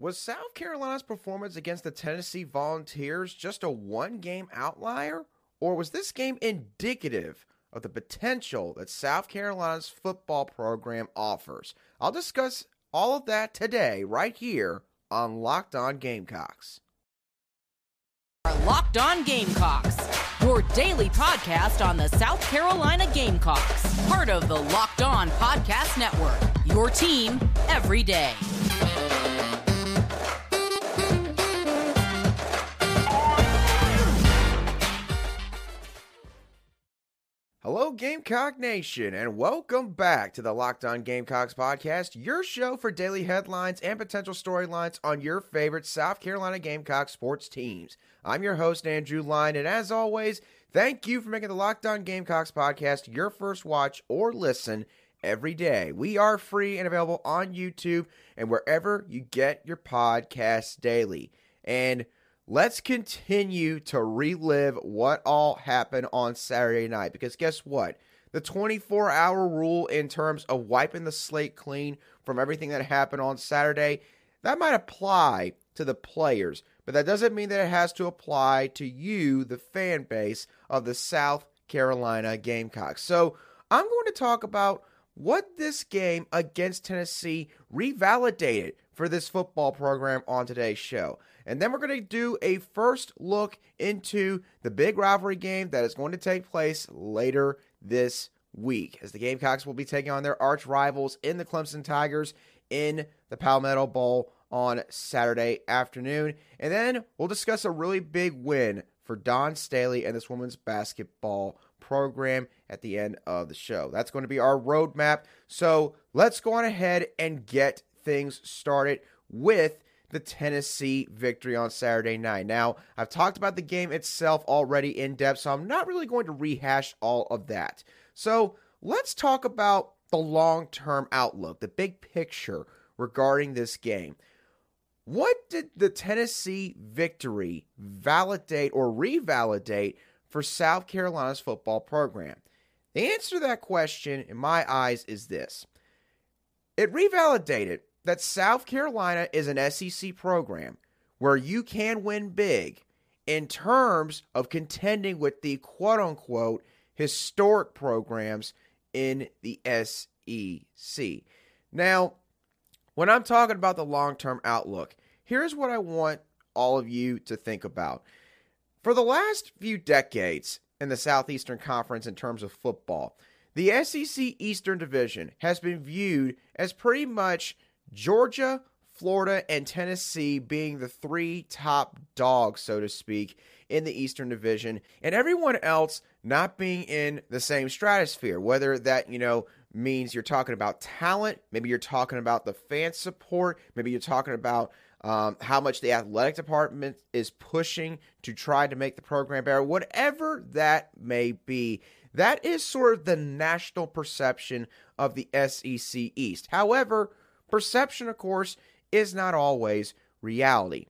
Was South Carolina's performance against the Tennessee Volunteers just a one game outlier? Or was this game indicative of the potential that South Carolina's football program offers? I'll discuss all of that today, right here on Locked On Gamecocks. Locked On Gamecocks, your daily podcast on the South Carolina Gamecocks, part of the Locked On Podcast Network, your team every day. Hello, Gamecock Nation, and welcome back to the Locked On Gamecocks podcast, your show for daily headlines and potential storylines on your favorite South Carolina Gamecock sports teams. I'm your host, Andrew Line, and as always, thank you for making the Locked On Gamecocks podcast your first watch or listen every day. We are free and available on YouTube and wherever you get your podcasts daily. And let's continue to relive what all happened on Saturday night because guess what? The 24 hour rule in terms of wiping the slate clean from everything that happened on Saturday, that might apply to the players, but that doesn't mean that it has to apply to you, the fan base of the South Carolina Gamecocks. So I'm going to talk about what this game against Tennessee revalidated for this football program on today's show. And then we're going to do a first look into the big rivalry game that is going to take place later this week as the Gamecocks will be taking on their arch rivals in the Clemson Tigers in the Palmetto Bowl on Saturday afternoon. And then we'll discuss a really big win for Dawn Staley and this women's basketball program at the end of the show. That's going to be our roadmap. So let's go on ahead and get things started with the Tennessee victory on Saturday night. Now, I've talked about the game itself already in depth, so I'm not really going to rehash all of that. So, let's talk about the long term outlook, the big picture regarding this game. What did the Tennessee victory validate or revalidate for South Carolina's football program? The answer to that question, in my eyes, is this it revalidated that South Carolina is an SEC program where you can win big in terms of contending with the quote unquote historic programs in the SEC. Now, when I'm talking about the long term outlook, here's what I want all of you to think about. For the last few decades in the Southeastern Conference in terms of football, the SEC Eastern Division has been viewed as pretty much Georgia, Florida, and Tennessee being the three top dogs, so to speak, in the Eastern Division, and everyone else not being in the same stratosphere, whether that, you know, means you're talking about talent, maybe you're talking about the fan support, maybe you're talking about um, how much the athletic department is pushing to try to make the program better, whatever that may be. That is sort of the national perception of the SEC East. However, Perception, of course, is not always reality.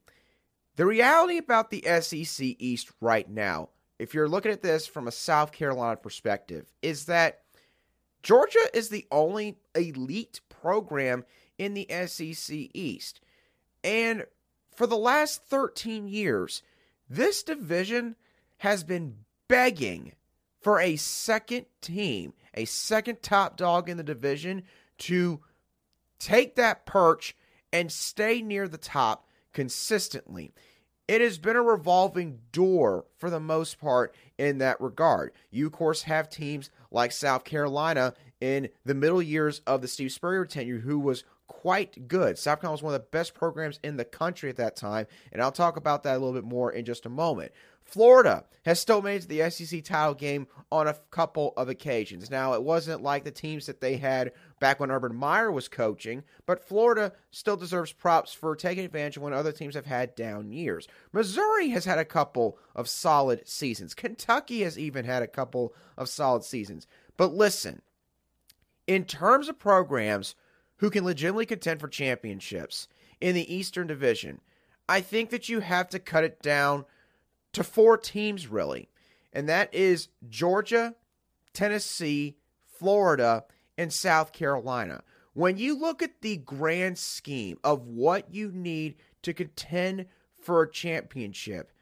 The reality about the SEC East right now, if you're looking at this from a South Carolina perspective, is that Georgia is the only elite program in the SEC East. And for the last 13 years, this division has been begging for a second team, a second top dog in the division to take that perch and stay near the top consistently. It has been a revolving door for the most part in that regard. You, of course, have teams like South Carolina in the middle years of the Steve Spurrier tenure who was quite good. South Carolina was one of the best programs in the country at that time, and I'll talk about that a little bit more in just a moment. Florida has still made it to the SEC title game on a couple of occasions. Now, it wasn't like the teams that they had back when Urban Meyer was coaching, but Florida still deserves props for taking advantage of when other teams have had down years. Missouri has had a couple of solid seasons. Kentucky has even had a couple of solid seasons. But listen, in terms of programs who can legitimately contend for championships in the Eastern Division, I think that you have to cut it down – to four teams, really. And that is Georgia, Tennessee, Florida, and South Carolina. when you look at the grand scheme of what you need to contend for a championship,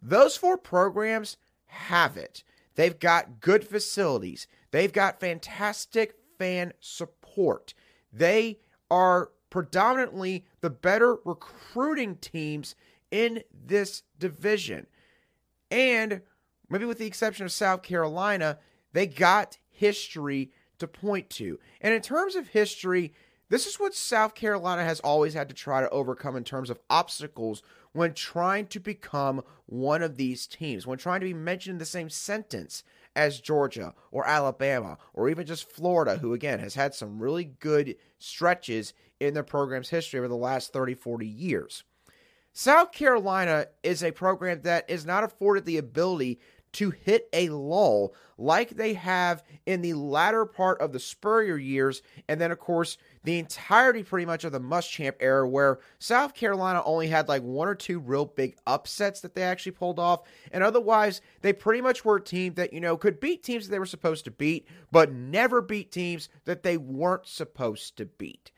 those four programs have it. They've got good facilities, they've got fantastic fan support. They are predominantly the better recruiting teams in this division. And maybe with the exception of South Carolina, they got history to point to. And in terms of history, this is what South Carolina has always had to try to overcome in terms of obstacles when trying to become one of these teams, when trying to be mentioned in the same sentence as Georgia or Alabama or even just Florida, who again has had some really good stretches in their program's history over the last 30, 40 years. South Carolina is a program that is not afforded the ability to hit a lull like they have in the latter part of the Spurrier years, and then, of course, the entirety pretty much of the Muschamp era, where South Carolina only had like one or two real big upsets that they actually pulled off, and otherwise, they pretty much were a team that, you know, could beat teams that they were supposed to beat, but never beat teams that they weren't supposed to beat.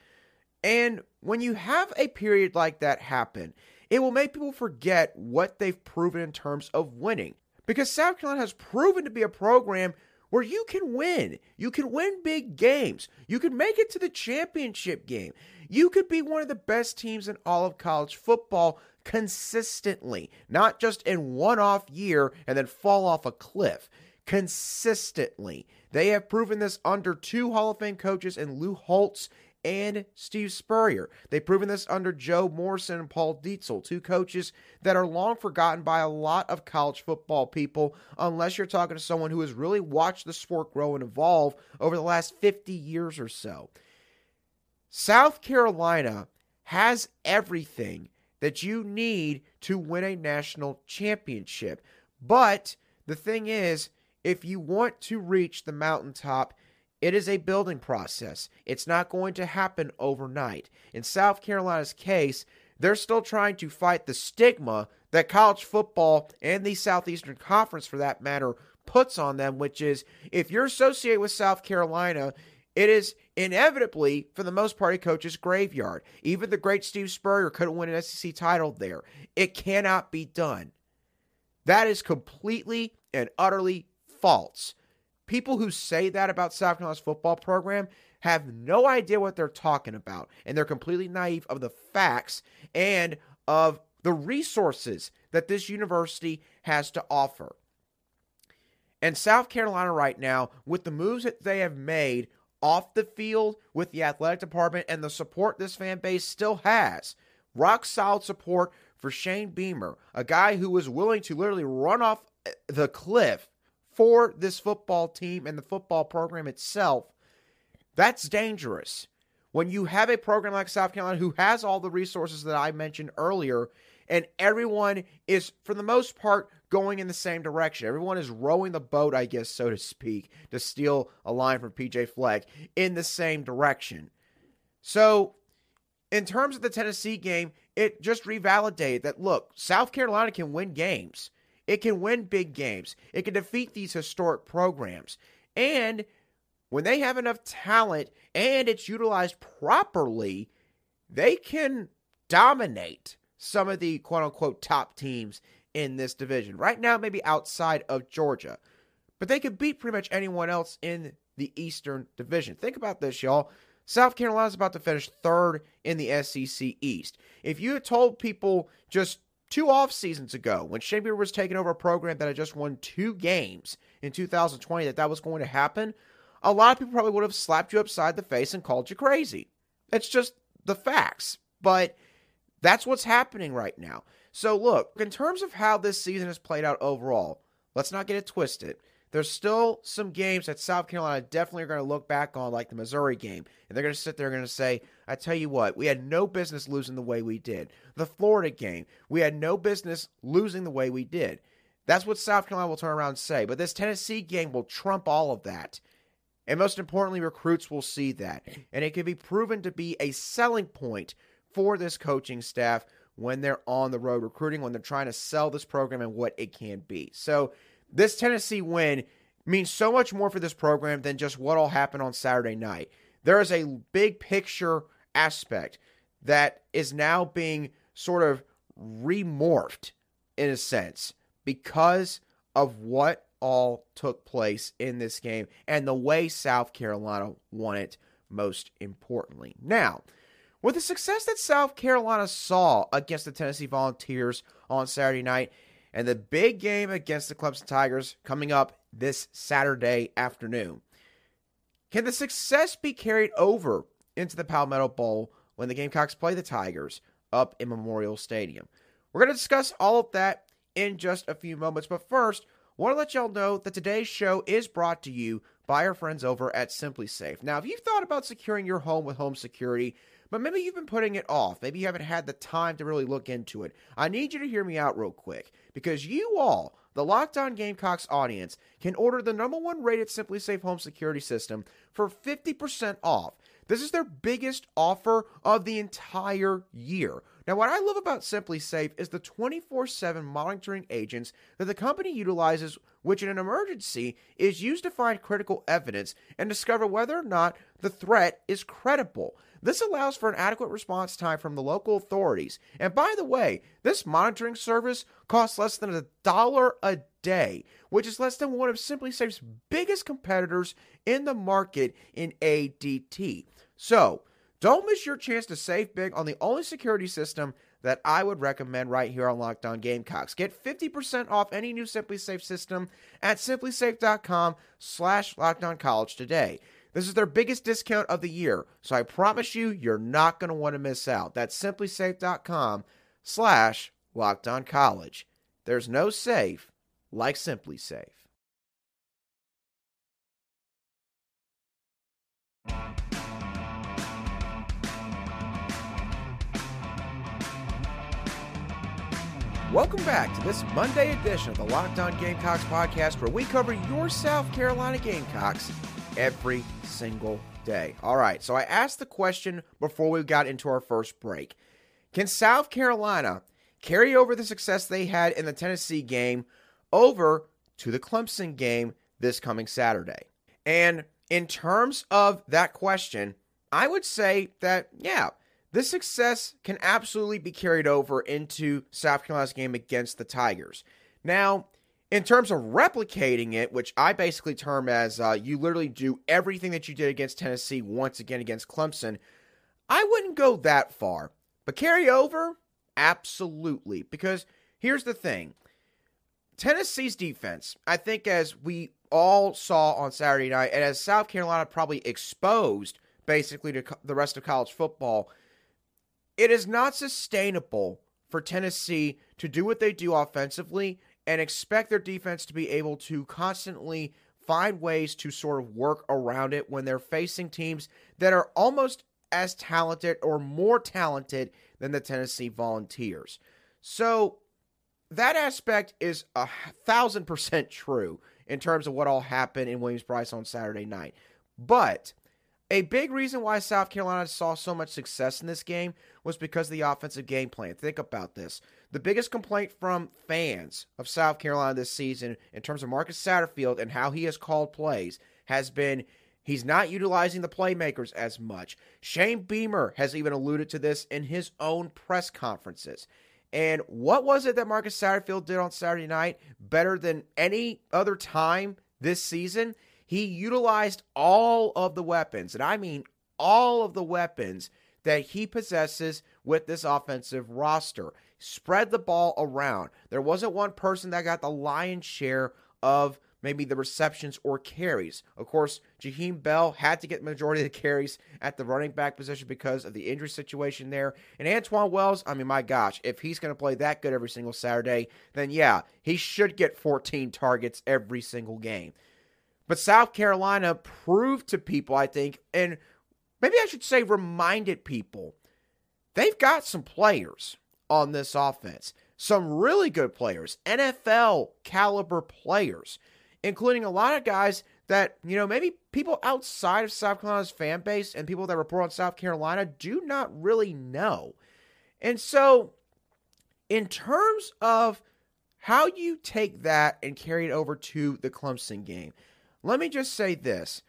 And when you have a period like that happen, it will make people forget what they've proven in terms of winning. Because South Carolina has proven to be a program where you can win. You can win big games. You can make it to the championship game. You could be one of the best teams in all of college football consistently, not just in one off year and then fall off a cliff. Consistently. They have proven this under two Hall of Fame coaches and Lou Holtz and Steve Spurrier. They've proven this under Joe Morrison and Paul Dietzel, two coaches that are long forgotten by a lot of college football people, unless you're talking to someone who has really watched the sport grow and evolve over the last 50 years or so. South Carolina has everything that you need to win a national championship. But the thing is, if you want to reach the mountaintop, it is a building process. It's not going to happen overnight. In South Carolina's case, they're still trying to fight the stigma that college football and the Southeastern Conference, for that matter, puts on them, which is if you're associated with South Carolina, it is inevitably, for the most part, a coach's graveyard. Even the great Steve Spurrier couldn't win an SEC title there. It cannot be done. That is completely and utterly false. People who say that about South Carolina's football program have no idea what they're talking about, and they're completely naive of the facts and of the resources that this university has to offer. And South Carolina, right now, with the moves that they have made off the field with the athletic department and the support this fan base still has, rock solid support for Shane Beamer, a guy who was willing to literally run off the cliff for this football team and the football program itself, that's dangerous. When you have a program like South Carolina who has all the resources that I mentioned earlier, and everyone is, for the most part, going in the same direction. Everyone is rowing the boat, I guess, so to speak, to steal a line from PJ Fleck, in the same direction. So, in terms of the Tennessee game, it just revalidated that look, South Carolina can win games. It can win big games. It can defeat these historic programs. And when they have enough talent and it's utilized properly, they can dominate some of the quote unquote top teams in this division. Right now, maybe outside of Georgia, but they could beat pretty much anyone else in the Eastern Division. Think about this, y'all. South Carolina's about to finish third in the SEC East. If you had told people just two off seasons ago when Shane Beamer was taking over a program that had just won two games in 2020 that that was going to happen, a lot of people probably would have slapped you upside the face and called you crazy. It's just the facts. But that's what's happening right now. So, look, in terms of how this season has played out overall, let's not get it twisted. There's still some games that South Carolina definitely are going to look back on, like the Missouri game, and they're going to sit there and going to say, I tell you what, we had no business losing the way we did. The Florida game, we had no business losing the way we did. That's what South Carolina will turn around and say. But this Tennessee game will trump all of that. And most importantly, recruits will see that. And it can be proven to be a selling point for this coaching staff when they're on the road recruiting, when they're trying to sell this program and what it can be. So, this Tennessee win means so much more for this program than just what will happen on Saturday night. there is a big picture aspect that is now being sort of remorphed in a sense because of what all took place in this game and the way South Carolina won it, most importantly. Now, with the success that South Carolina saw against the Tennessee Volunteers on Saturday night, and the big game against the Clemson Tigers coming up this Saturday afternoon, can the success be carried over into the Palmetto Bowl when the Gamecocks play the Tigers up in Memorial Stadium? We're going to discuss all of that in just a few moments, but first, want to let y'all know that today's show is brought to you by our friends over at SimpliSafe. Now, if you've thought about securing your home with home security, but maybe you've been putting it off, maybe you haven't had the time to really look into it, I need you to hear me out real quick because you all, the Locked On Gamecocks audience, can order the number one rated SimpliSafe home security system for 50% off. This is their biggest offer of the entire year. Now, what I love about SimpliSafe is the 24 7 monitoring agents that the company utilizes, which in an emergency is used to find critical evidence and discover whether or not the threat is credible. This allows for an adequate response time from the local authorities. And by the way, this monitoring service costs less than a dollar a day, which is less than one of SimpliSafe's biggest competitors in the market in ADT. So, don't miss your chance to save big on the only security system that I would recommend right here on Locked On Gamecocks. Get 50% off any new SimpliSafe system at simplisafe.com slash college today. This is their biggest discount of the year, so I promise you, you're not going to want to miss out. That's simplisafe.com slash college. There's no safe like SimpliSafe. Welcome back to this Monday edition of the Locked On Gamecocks podcast, where we cover your South Carolina Gamecocks every single day. All right, so I asked the question before we got into our first break Can South Carolina carry over the success they had in the Tennessee game over to the Clemson game this coming Saturday? And in terms of that question, I would say that, yeah, this success can absolutely be carried over into South Carolina's game against the Tigers. Now, in terms of replicating it, which I basically term as uh, you literally do everything that you did against Tennessee once again against Clemson, I wouldn't go that far. But carry over? Absolutely. Because here's the thing Tennessee's defense, I think, as we all saw on Saturday night, and as South Carolina probably exposed basically to the rest of college football, it is not sustainable for Tennessee to do what they do offensively and expect their defense to be able to constantly find ways to sort of work around it when they're facing teams that are almost as talented or more talented than the Tennessee Volunteers. So that aspect is a thousand percent true in terms of what all happened in Williams-Brice on Saturday night. But a big reason why South Carolina saw so much success in this game was because of the offensive game plan. Think about this. The biggest complaint from fans of South Carolina this season, in terms of Marcus Satterfield and how he has called plays, has been he's not utilizing the playmakers as much. Shane Beamer has even alluded to this in his own press conferences. And what was it that Marcus Satterfield did on Saturday night better than any other time this season? He utilized all of the weapons, and I mean all of the weapons that he possesses with this offensive roster. Spread the ball around. There wasn't one person that got the lion's share of maybe the receptions or carries. Of course, Jaheim Bell had to get the majority of the carries at the running back position because of the injury situation there. And Antwane Wells, I mean, my gosh, if he's going to play that good every single Saturday, then yeah, he should get 14 targets every single game. But South Carolina proved to people, I think, and maybe I should say reminded people, they've got some players on this offense. Some really good players, NFL caliber players, including a lot of guys that, you know, maybe people outside of South Carolina's fan base and people that report on South Carolina do not really know. And so, in terms of how you take that and carry it over to the Clemson game, let me just say this.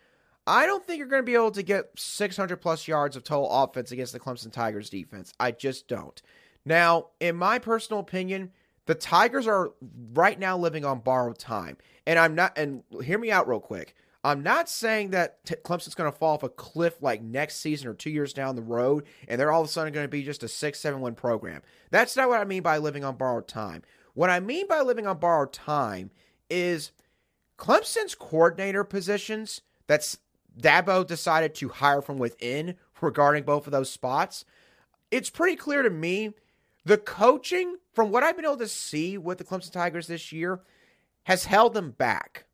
I don't think you're going to be able to get 600 plus yards of total offense against the Clemson Tigers defense. I just don't. Now, in my personal opinion, the Tigers are right now living on borrowed time. And I'm not, and hear me out real quick. I'm not saying that t- Clemson's going to fall off a cliff like next season or two years down the road, and they're all of a sudden going to be just a six, seven win program. That's not what I mean by living on borrowed time. What I mean by living on borrowed time is Clemson's coordinator positions that's Dabo decided to hire from within regarding both of those spots. It's pretty clear to me the coaching, from what I've been able to see with the Clemson Tigers this year, has held them back,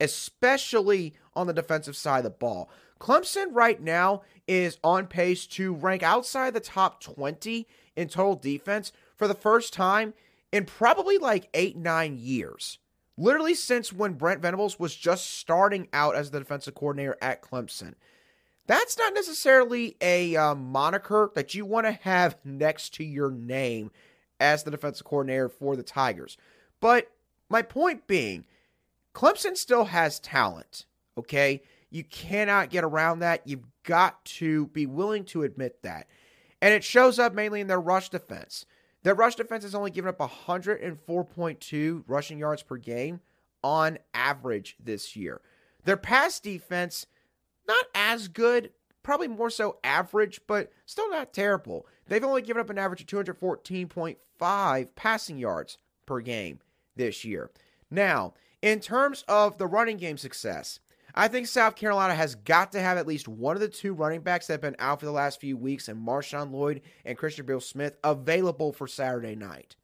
especially on the defensive side of the ball. Clemson right now is on pace to rank outside the top 20 in total defense for the first time in probably like eight, nine years. Literally since when Brent Venables was just starting out as the defensive coordinator at Clemson. That's not necessarily a uh, moniker that you want to have next to your name as the defensive coordinator for the Tigers. But my point being, Clemson still has talent, okay? You cannot get around that. You've got to be willing to admit that. And it shows up mainly in their rush defense. Their rush defense has only given up 104.2 rushing yards per game on average this year. Their pass defense not as good, probably more so average, but still not terrible. They've only given up an average of 214.5 passing yards per game this year. Now, in terms of the running game success, I think South Carolina has got to have at least one of the two running backs that have been out for the last few weeks, and Marshawn Lloyd and Christian Beal Smith available for Saturday night.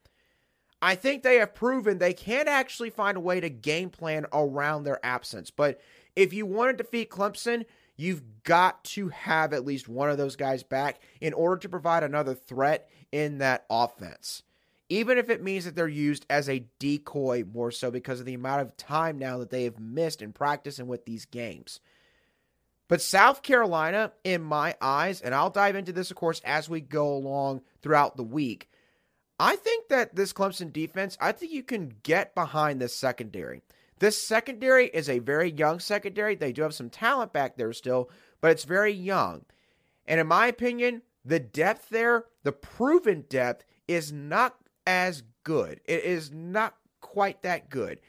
I think they have proven they can actually find a way to game plan around their absence. But if you want to defeat Clemson, you've got to have at least one of those guys back in order to provide another threat in that offense. Even if it means that they're used as a decoy more so because of the amount of time now that they have missed in practice and with these games. But South Carolina, in my eyes, and I'll dive into this, of course, as we go along throughout the week. I think that this Clemson defense, I think you can get behind this secondary. This secondary is a very young secondary. They do have some talent back there still, but it's very young. And in my opinion, the depth there, the proven depth, is not as good. It is not quite that good.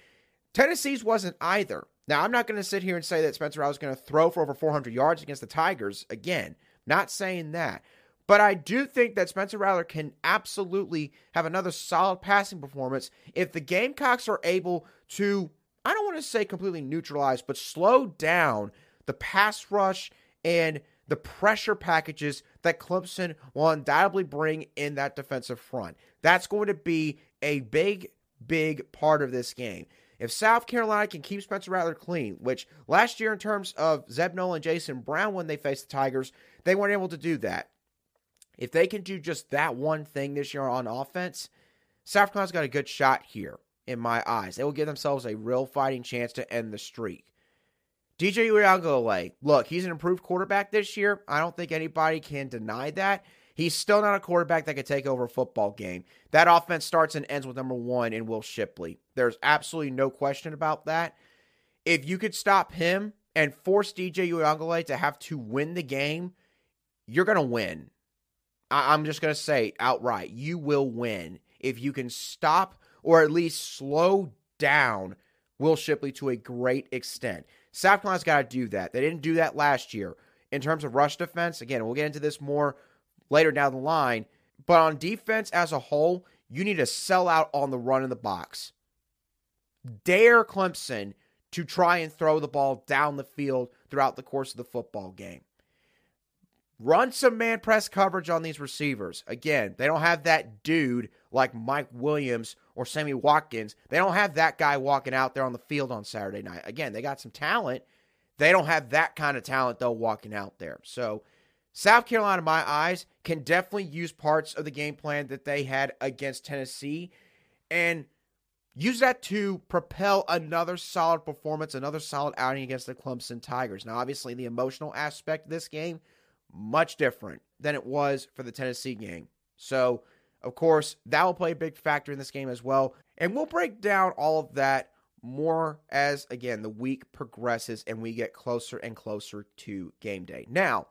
Tennessee's wasn't either. Now, I'm not going to sit here and say that Spencer Rattler is going to throw for over 400 yards against the Tigers. Again, not saying that. But I do think that Spencer Rattler can absolutely have another solid passing performance if the Gamecocks are able to I don't want to say completely neutralize, but slow down the pass rush and the pressure packages that Clemson will undoubtedly bring in that defensive front. That's going to be a big, big part of this game. If South Carolina can keep Spencer Rattler clean, which last year in terms of Zeb Noland and Jason Brown when they faced the Tigers, they weren't able to do that. If they can do just that one thing this year on offense, South Carolina's got a good shot here in my eyes. They will give themselves a real fighting chance to end the streak. DJ Uiagalelei, look, he's an improved quarterback this year. I don't think anybody can deny that. He's still not a quarterback that could take over a football game. That offense starts and ends with number one in Will Shipley. There's absolutely no question about that. If you could stop him and force DJ Uiagalelei to have to win the game, you're going to win. I- am just going to say outright, you will win if you can stop or at least slow down Will Shipley to a great extent. South Carolina's got to do that. They didn't do that last year. In terms of rush defense, again, we'll get into this more later down the line. But on defense as a whole, you need to sell out on the run in the box. Dare Clemson to try and throw the ball down the field throughout the course of the football game. Run some man press coverage on these receivers. Again, they don't have that dude like Mike Williams or Sammy Watkins. They don't have that guy walking out there on the field on Saturday night. Again, they got some talent. They don't have that kind of talent, though, walking out there. So, South Carolina, in my eyes, can definitely use parts of the game plan that they had against Tennessee and use that to propel another solid performance, another solid outing against the Clemson Tigers. Now, obviously, the emotional aspect of this game, much different than it was for the Tennessee game. So, of course, that will play a big factor in this game as well. And we'll break down all of that more as, again, the week progresses and we get closer and closer to game day. Now,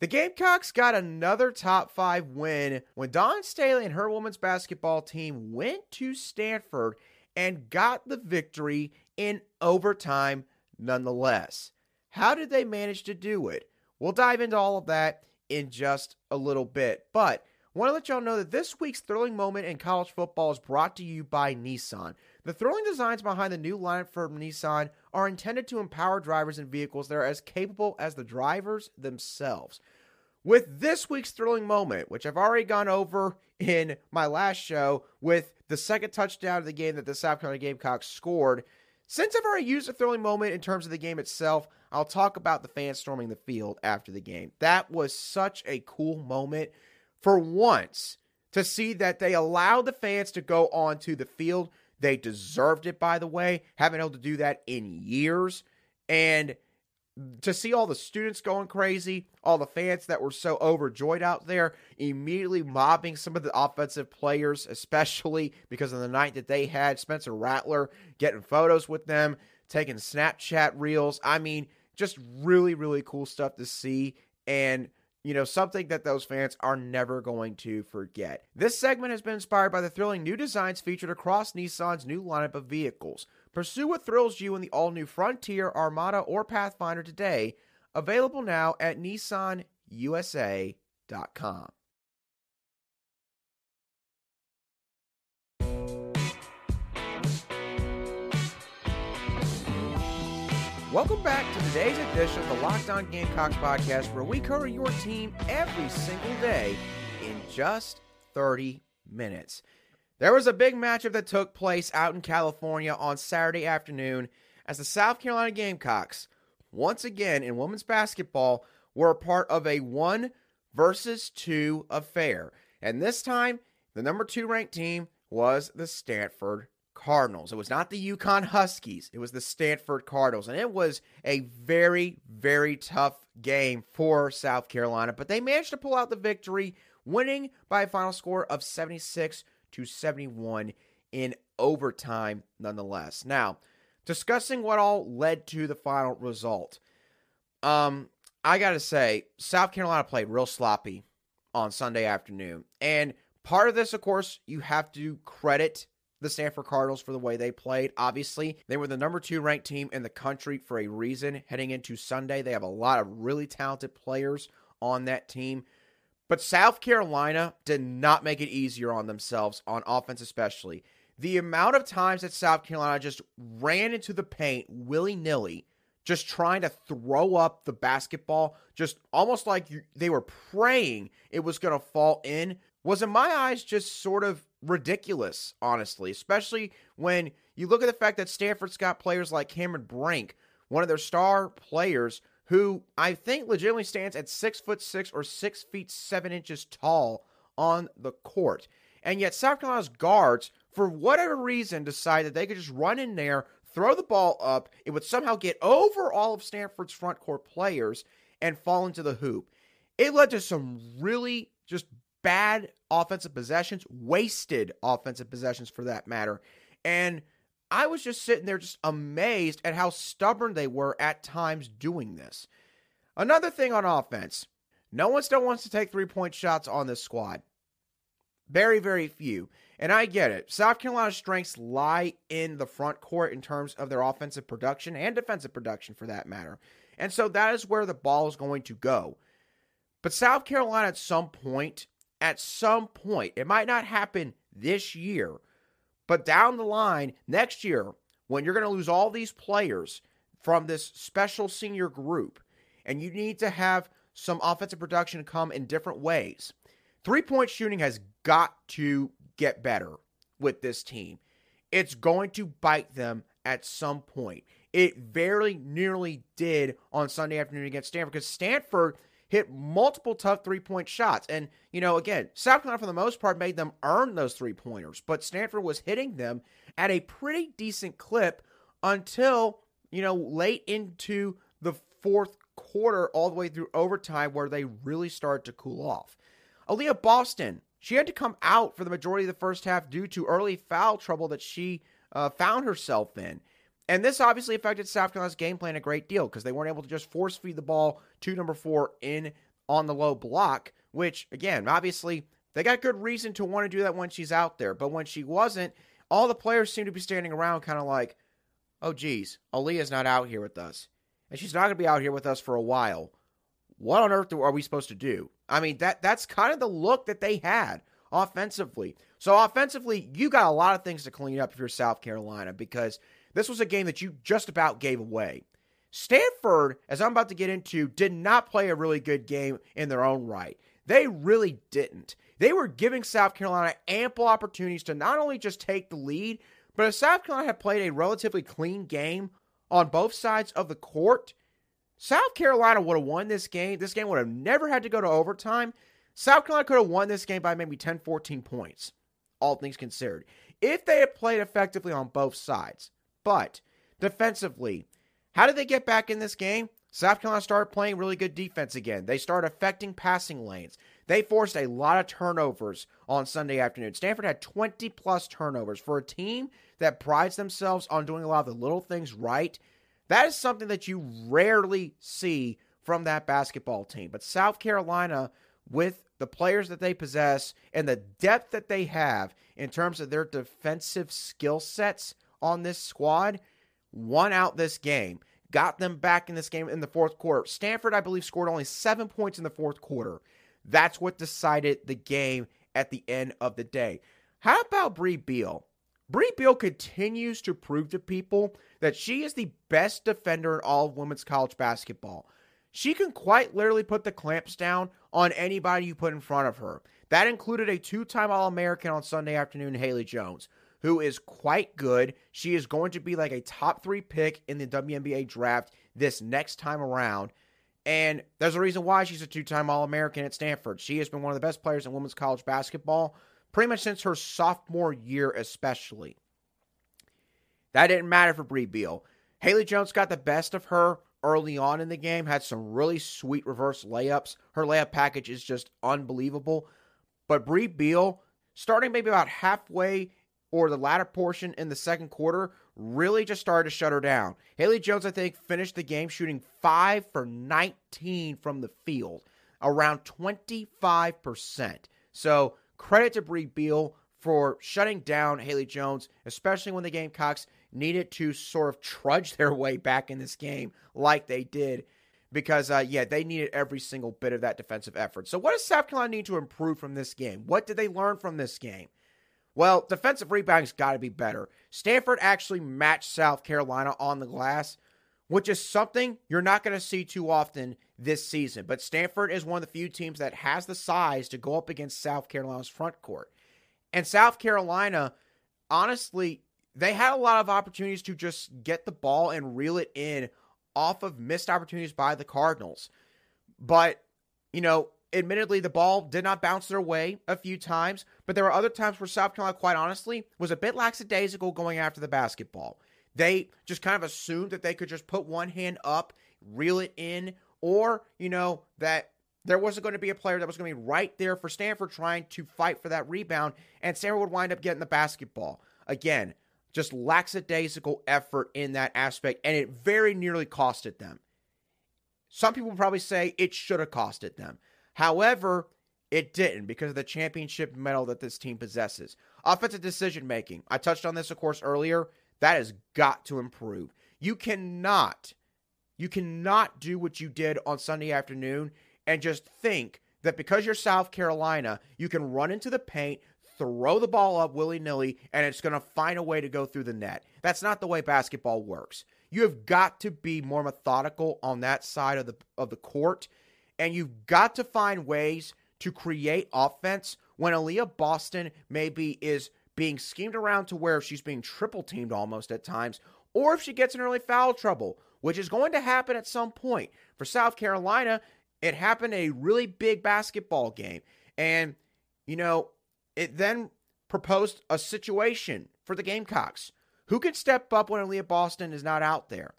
the Gamecocks got another top five win when Dawn Staley and her women's basketball team went to Stanford and got the victory in overtime nonetheless. How did they manage to do it? We'll dive into all of that in just a little bit. But I want to let y'all know that this week's thrilling moment in college football is brought to you by Nissan. The thrilling designs behind the new lineup from Nissan are intended to empower drivers and vehicles that are as capable as the drivers themselves. With this week's thrilling moment, which I've already gone over in my last show with the second touchdown of the game that the South Carolina Gamecocks scored, since I've already used a thrilling moment in terms of the game itself, I'll talk about the fans storming the field after the game. That was such a cool moment for once to see that they allowed the fans to go onto the field. They deserved it, by the way, haven't been able to do that in years. And to see all the students going crazy, all the fans that were so overjoyed out there, immediately mobbing some of the offensive players, especially because of the night that they had. Spencer Rattler getting photos with them, taking Snapchat reels. I mean, just really, really cool stuff to see. And you know, something that those fans are never going to forget. This segment has been inspired by the thrilling new designs featured across Nissan's new lineup of vehicles. Pursue what thrills you in the all new Frontier, Armada, or Pathfinder today. Available now at nissanusa.com. Welcome back to today's edition of the Locked On Gamecocks podcast, where we cover your team every single day in just 30 minutes. There was a big matchup that took place out in California on Saturday afternoon as the South Carolina Gamecocks, once again in women's basketball, were a part of a one versus two affair. And this time, the number two ranked team was the Stanford Cardinals. It was not the UConn Huskies, it was the Stanford Cardinals. And it was a very, very tough game for South Carolina, but they managed to pull out the victory, winning by a final score of 76 to 71 in overtime, nonetheless. Now, discussing what all led to the final result. Um, I got to say, South Carolina played real sloppy on Sunday afternoon. And part of this, of course, you have to credit the Stanford Cardinals for the way they played. Obviously, they were the number two ranked team in the country for a reason heading into Sunday. They have a lot of really talented players on that team. But South Carolina did not make it easier on themselves, on offense especially. The amount of times that South Carolina just ran into the paint willy nilly, just trying to throw up the basketball, just almost like they were praying it was going to fall in, was in my eyes just sort of ridiculous, honestly, especially when you look at the fact that Stanford's got players like Cameron Brink, one of their star players, who I think legitimately stands at six foot six or six feet seven inches tall on the court. And yet South Carolina's guards, for whatever reason, decided they could just run in there, throw the ball up, it would somehow get over all of Stanford's front court players and fall into the hoop. It led to some really just bad offensive possessions, wasted offensive possessions for that matter. And I was just sitting there just amazed at how stubborn they were at times doing this. Another thing on offense no one still wants to take three point shots on this squad. Very, very few. And I get it. South Carolina's strengths lie in the front court in terms of their offensive production and defensive production for that matter. And so that is where the ball is going to go. But South Carolina, at some point, at some point, it might not happen this year, but down the line, next year, when you're going to lose all these players from this special senior group, and you need to have some offensive production come in different ways, three point shooting has got to get better with this team. It's going to bite them at some point. It very nearly did on Sunday afternoon against Stanford because Stanford hit multiple tough three point shots. And, you know, again, South Carolina, for the most part, made them earn those three pointers, but Stanford was hitting them at a pretty decent clip until, you know, late into the fourth quarter, all the way through overtime, where they really started to cool off. Aaliyah Boston, she had to come out for the majority of the first half due to early foul trouble that she uh, found herself in. And this obviously affected South Carolina's game plan a great deal because they weren't able to just force feed the ball to number four in on the low block, which, again, obviously they got good reason to want to do that when she's out there. But when she wasn't, all the players seem to be standing around kind of like, oh, geez, Aaliyah's not out here with us. And she's not going to be out here with us for a while. What on earth are we supposed to do? I mean, that that's kind of the look that they had offensively. So offensively, you got a lot of things to clean up if you're South Carolina because this was a game that you just about gave away. Stanford, as I'm about to get into, did not play a really good game in their own right. They really didn't. They were giving South Carolina ample opportunities to not only just take the lead, but if South Carolina had played a relatively clean game on both sides of the court, South Carolina would have won this game. This game would have never had to go to overtime. South Carolina could have won this game by maybe 10, 14 points, all things considered, if they had played effectively on both sides. But defensively, how did they get back in this game? South Carolina started playing really good defense again. They started affecting passing lanes. They forced a lot of turnovers on Sunday afternoon. Stanford had 20 plus turnovers. For a team that prides themselves on doing a lot of the little things right, that is something that you rarely see from that basketball team. But South Carolina, with the players that they possess and the depth that they have in terms of their defensive skill sets on this squad, won out this game got them back in this game in the fourth quarter. Stanford, I believe, scored only seven points in the fourth quarter. That's what decided the game at the end of the day. How about Brea Beal? Brea Beal continues to prove to people that she is the best defender in all of women's college basketball. She can quite literally put the clamps down on anybody you put in front of her. That included a two time All American on Sunday afternoon, Haley Jones, who is quite good. She is going to be like a top three pick in the WNBA draft this next time around. And there's a reason why she's a two time All American at Stanford. She has been one of the best players in women's college basketball pretty much since her sophomore year, especially. That didn't matter for Brea Beal. Haley Jones got the best of her early on in the game, had some really sweet reverse layups. Her layup package is just unbelievable. But Brea Beal, starting maybe about halfway or the latter portion in the second quarter really just started to shut her down. Haley Jones, I think, finished the game shooting 5 for 19 from the field, around 25%. So credit to Brea Beal for shutting down Haley Jones, especially when the Gamecocks needed to sort of trudge their way back in this game like they did. Because, uh, yeah, they needed every single bit of that defensive effort. So, what does South Carolina need to improve from this game? What did they learn from this game? Well, defensive rebounding's got to be better. Stanford actually matched South Carolina on the glass, which is something you're not going to see too often this season. But Stanford is one of the few teams that has the size to go up against South Carolina's front court. And South Carolina, honestly, they had a lot of opportunities to just get the ball and reel it in off of missed opportunities by the Cardinals. But, you know, admittedly, the ball did not bounce their way a few times, but there were other times where South Carolina, quite honestly, was a bit lackadaisical going after the basketball. They just kind of assumed that they could just put one hand up, reel it in, or, you know, that there wasn't going to be a player that was going to be right there for Stanford trying to fight for that rebound, and Stanford would wind up getting the basketball. Again, just lackadaisical effort in that aspect, and it very nearly costed them. Some people probably say it should have costed them. However, it didn't because of the championship medal that this team possesses. Offensive decision making. I touched on this, of course, earlier. That has got to improve. You cannot, you cannot do what you did on Sunday afternoon and just think that because you're South Carolina, you can run into the paint, throw the ball up willy nilly, and it's going to find a way to go through the net. That's not the way basketball works. You have got to be more methodical on that side of the of the court and you've got to find ways to create offense when Aaliyah Boston maybe is being schemed around to where she's being triple teamed almost at times, or if she gets in early foul trouble, which is going to happen at some point. For South Carolina, it happened a really big basketball game. And, you know, it then proposed a situation for the Gamecocks. Who can step up when Aaliyah Boston is not out there?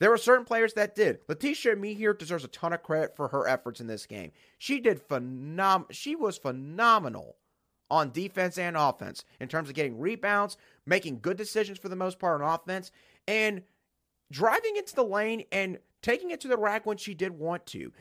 There were certain players that did. Laeticia Amihere deserves a ton of credit for her efforts in this game. She did phenom she was phenomenal on defense and offense in terms of getting rebounds, making good decisions for the most part on offense, and driving into the lane and taking it to the rack when she did want to,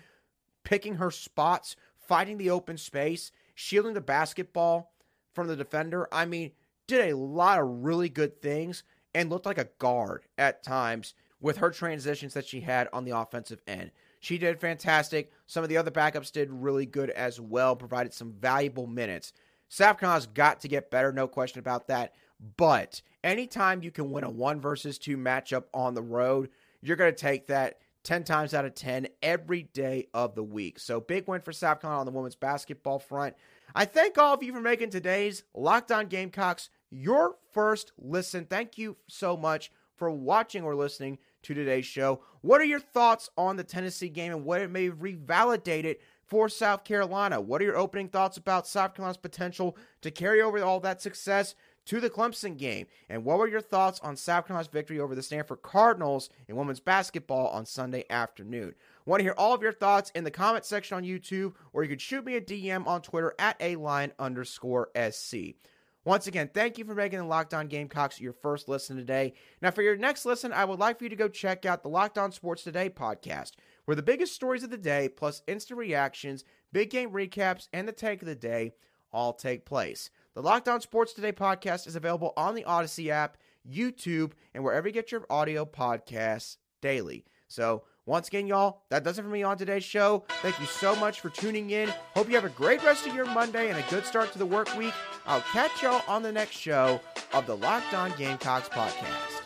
picking her spots, fighting the open space, shielding the basketball from the defender. I mean, did a lot of really good things and looked like a guard at times with her transitions that she had on the offensive end. She did fantastic. Some of the other backups did really good as well, provided some valuable minutes. Carolina's got to get better, no question about that. But anytime you can win a one versus two matchup on the road, you're going to take that 10 times out of 10 every day of the week. So big win for South on the women's basketball front. I thank all of you for making today's Locked On Gamecocks your first listen. Thank you so much for watching or listening to today's show. What are your thoughts on the Tennessee game and what it may revalidate it for South Carolina? What are your opening thoughts about South Carolina's potential to carry over all that success to the Clemson game? And what were your thoughts on South Carolina's victory over the Stanford Cardinals in women's basketball on Sunday afternoon? Want to hear all of your thoughts in the comment section on YouTube, or you could shoot me a DM on Twitter at a line underscore SC. Once again, thank you for making the Locked On Gamecocks your first listen today. Now, for your next listen, I would like for you to go check out the Locked On Sports Today podcast, where the biggest stories of the day, plus instant reactions, big game recaps, and the take of the day all take place. The Locked On Sports Today podcast is available on the Audacy app, YouTube, and wherever you get your audio podcasts daily. So, once again, y'all, that does it for me on today's show. Thank you so much for tuning in. Hope you have a great rest of your Monday and a good start to the work week. I'll catch y'all on the next show of the Locked On Gamecocks podcast.